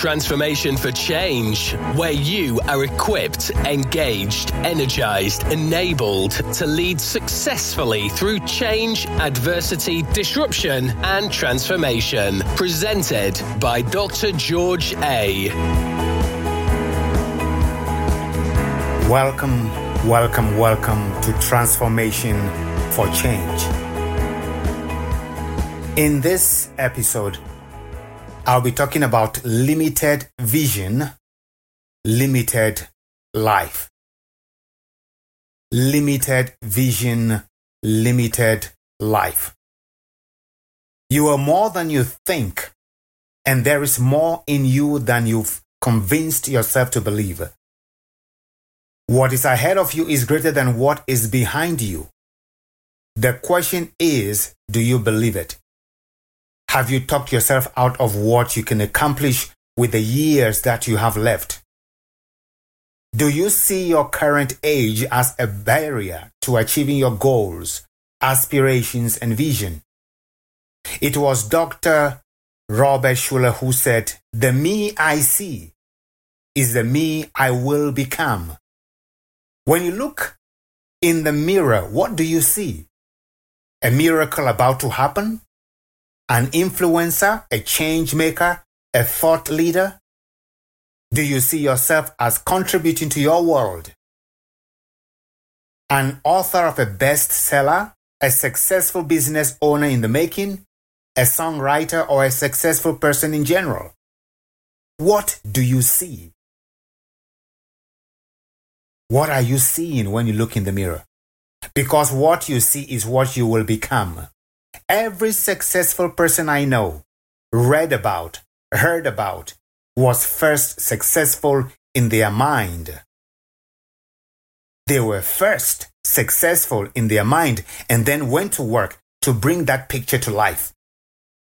Transformation for Change, where you are equipped, engaged, energized, enabled to lead successfully through change, adversity, disruption, and transformation. Presented by Dr. George A. Welcome, welcome, welcome to Transformation for Change. In this episode, I'll be talking about limited vision, limited life. Limited vision, limited life. You are more than you think, and there is more in you than you've convinced yourself to believe. What is ahead of you is greater than what is behind you. The question is, do you believe it? Have you talked yourself out of what you can accomplish with the years that you have left? Do you see your current age as a barrier to achieving your goals, aspirations, and vision? It was Dr. Robert Schuller who said, The me I see is the me I will become. When you look in the mirror, what do you see? A miracle about to happen? An influencer, a change maker, a thought leader? Do you see yourself as contributing to your world? An author of a bestseller, a successful business owner in the making, a songwriter, or a successful person in general? What do you see? What are you seeing when you look in the mirror? Because what you see is what you will become. Every successful person I know, read about, heard about, was first successful in their mind. They were first successful in their mind and then went to work to bring that picture to life.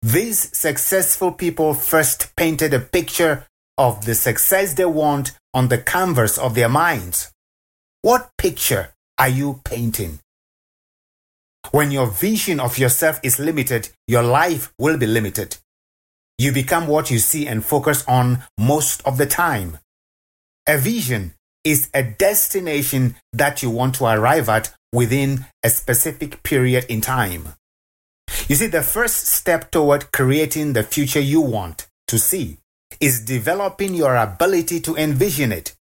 These successful people first painted a picture of the success they want on the canvas of their minds. What picture are you painting? When your vision of yourself is limited, your life will be limited. You become what you see and focus on most of the time. A vision is a destination that you want to arrive at within a specific period in time. You see, the first step toward creating the future you want to see is developing your ability to envision it.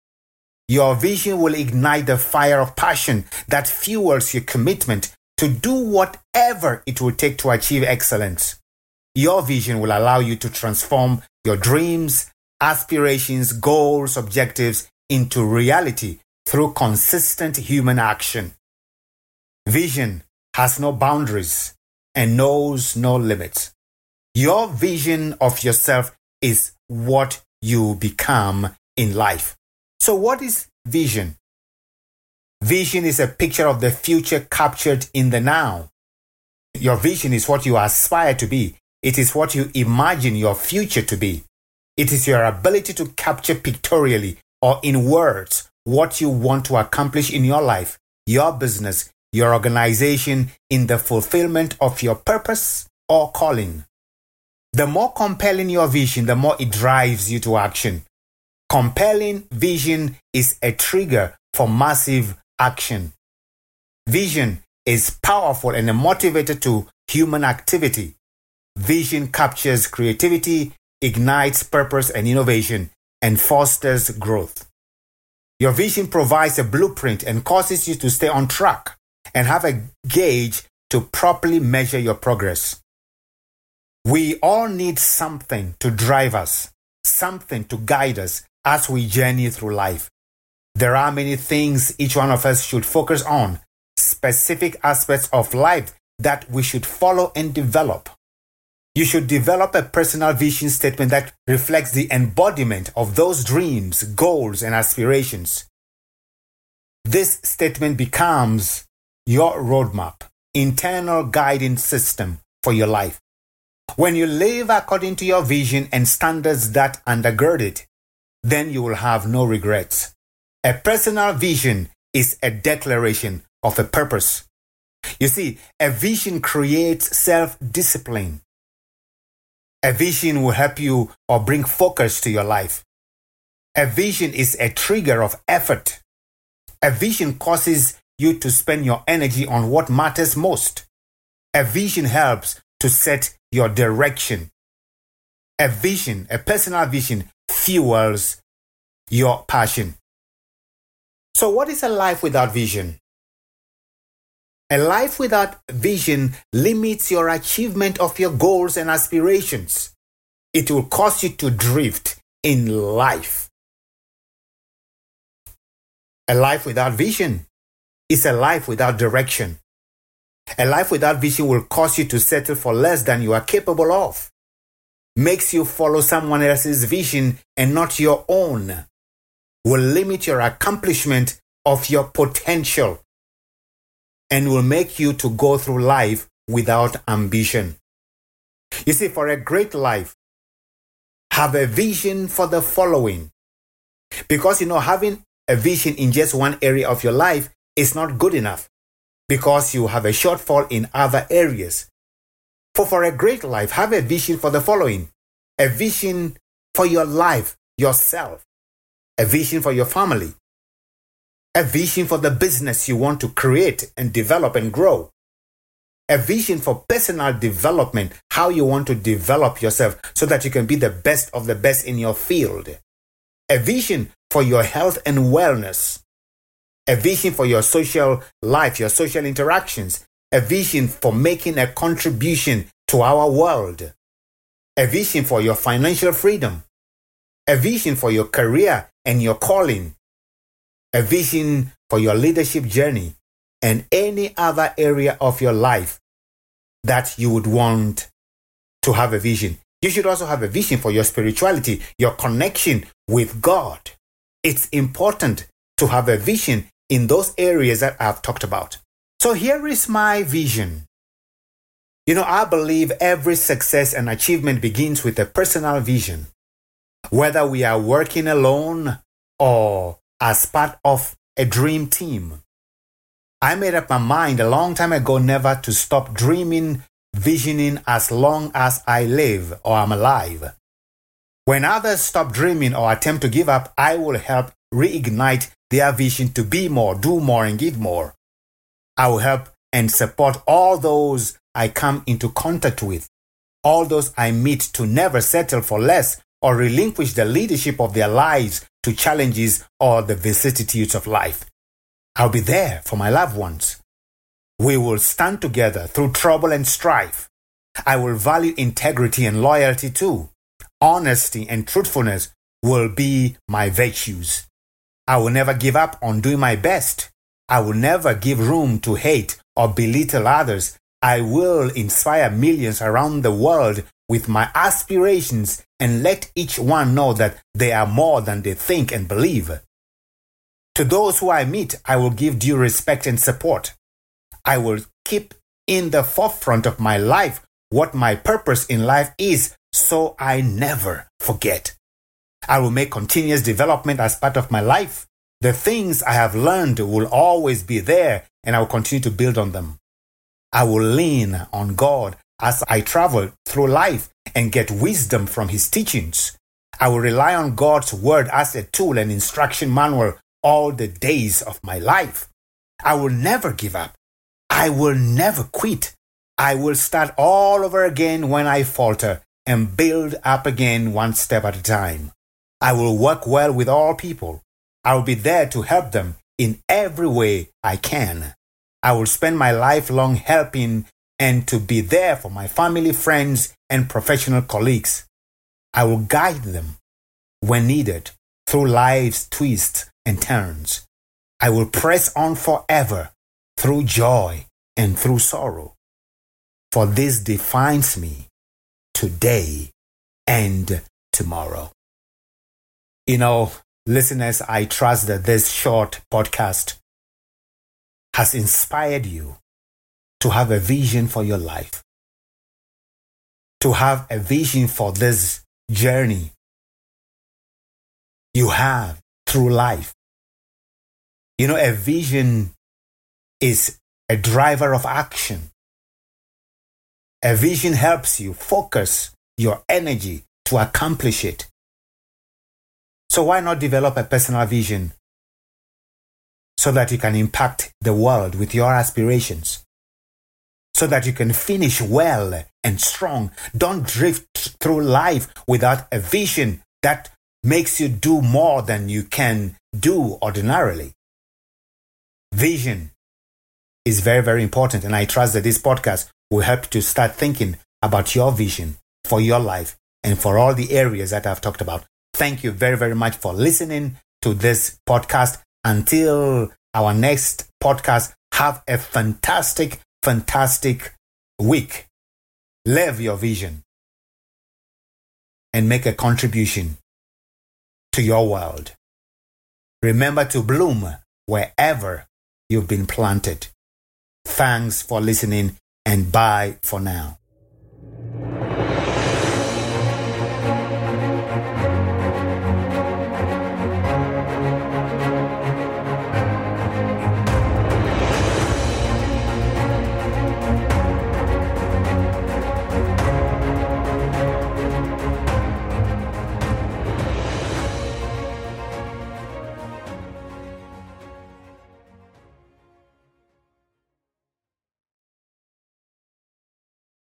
Your vision will ignite the fire of passion that fuels your commitment to do whatever it will take to achieve excellence. Your vision will allow you to transform your dreams, aspirations, goals, objectives into reality through consistent human action. Vision has no boundaries and knows no limits. Your vision of yourself is what you become in life. So, what is vision? Vision is a picture of the future captured in the now. Your vision is what you aspire to be. It is what you imagine your future to be. It is your ability to capture pictorially or in words what you want to accomplish in your life, your business, your organization in the fulfillment of your purpose or calling. The more compelling your vision, the more it drives you to action. Compelling vision is a trigger for massive action. Vision is powerful and a motivator to human activity. Vision captures creativity, ignites purpose and innovation, and fosters growth. Your vision provides a blueprint and causes you to stay on track and have a gauge to properly measure your progress. We all need something to drive us, something to guide us as we journey through life. There are many things each one of us should focus on, specific aspects of life that we should follow and develop. You should develop a personal vision statement that reflects the embodiment of those dreams, goals, and aspirations. This statement becomes your roadmap, internal guiding system for your life. When you live according to your vision and standards that undergird it, then you will have no regrets. A personal vision is a declaration of a purpose. You see, a vision creates self discipline. A vision will help you or bring focus to your life. A vision is a trigger of effort. A vision causes you to spend your energy on what matters most. A vision helps to set your direction. A vision, a personal vision, fuels your passion. So, what is a life without vision? A life without vision limits your achievement of your goals and aspirations. It will cause you to drift in life. A life without vision is a life without direction. A life without vision will cause you to settle for less than you are capable of. Makes you follow someone else's vision and not your own. Will limit your accomplishment of your potential and will make you to go through life without ambition. You see, for a great life, have a vision for the following. Because you know, having a vision in just one area of your life is not good enough because you have a shortfall in other areas. For for a great life, have a vision for the following. A vision for your life, yourself. A vision for your family a vision for the business you want to create and develop and grow, a vision for personal development, how you want to develop yourself so that you can be the best of the best in your field, a vision for your health and wellness, a vision for your social life, your social interactions, a vision for making a contribution to our world, a vision for your financial freedom, a vision for your career and your calling, a vision for your leadership journey, and any other area of your life that you would want to have a vision. You should also have a vision for your spirituality, your connection with God. It's important to have a vision in those areas that I've talked about. So here is my vision. You know, I believe every success and achievement begins with a personal vision. Whether we are working alone or as part of a dream team. I made up my mind a long time ago never to stop dreaming, visioning as long as I live or am alive. When others stop dreaming or attempt to give up, I will help reignite their vision to be more, do more, and give more. I will help and support all those I come into contact with, all those I meet to never settle for less or relinquish the leadership of their lives to challenges or the vicissitudes of life. I'll be there for my loved ones. We will stand together through trouble and strife. I will value integrity and loyalty too. Honesty and truthfulness will be my virtues. I will never give up on doing my best. I will never give room to hate or belittle others. I will inspire millions around the world with my aspirations and let each one know that they are more than they think and believe. To those who I meet, I will give due respect and support. I will keep in the forefront of my life what my purpose in life is so I never forget. I will make continuous development as part of my life. The things I have learned will always be there and I will continue to build on them. I will lean on God as I travel through life and get wisdom from His teachings. I will rely on God's word as a tool and instruction manual all the days of my life. I will never give up. I will never quit. I will start all over again when I falter and build up again one step at a time. I will work well with all people. I will be there to help them in every way I can. I will spend my life long helping and to be there for my family, friends, and professional colleagues. I will guide them when needed through life's twists and turns. I will press on forever through joy and through sorrow. For this defines me today and tomorrow. You know, listeners, I trust that this short podcast has inspired you to have a vision for your life, to have a vision for this journey you have through life. You know, a vision is a driver of action. A vision helps you focus your energy to accomplish it. So why not develop a personal vision so that you can impact the world with your aspirations? So that you can finish well and strong. Don't drift through life without a vision that makes you do more than you can do ordinarily. Vision is very, very important. And I trust that this podcast will help to start thinking about your vision for your life and for all the areas that I've talked about. Thank you very, very much for listening to this podcast. Until our next podcast, have a fantastic, fantastic week. Live your vision and make a contribution to your world. Remember to bloom wherever you've been planted. Thanks for listening and bye for now.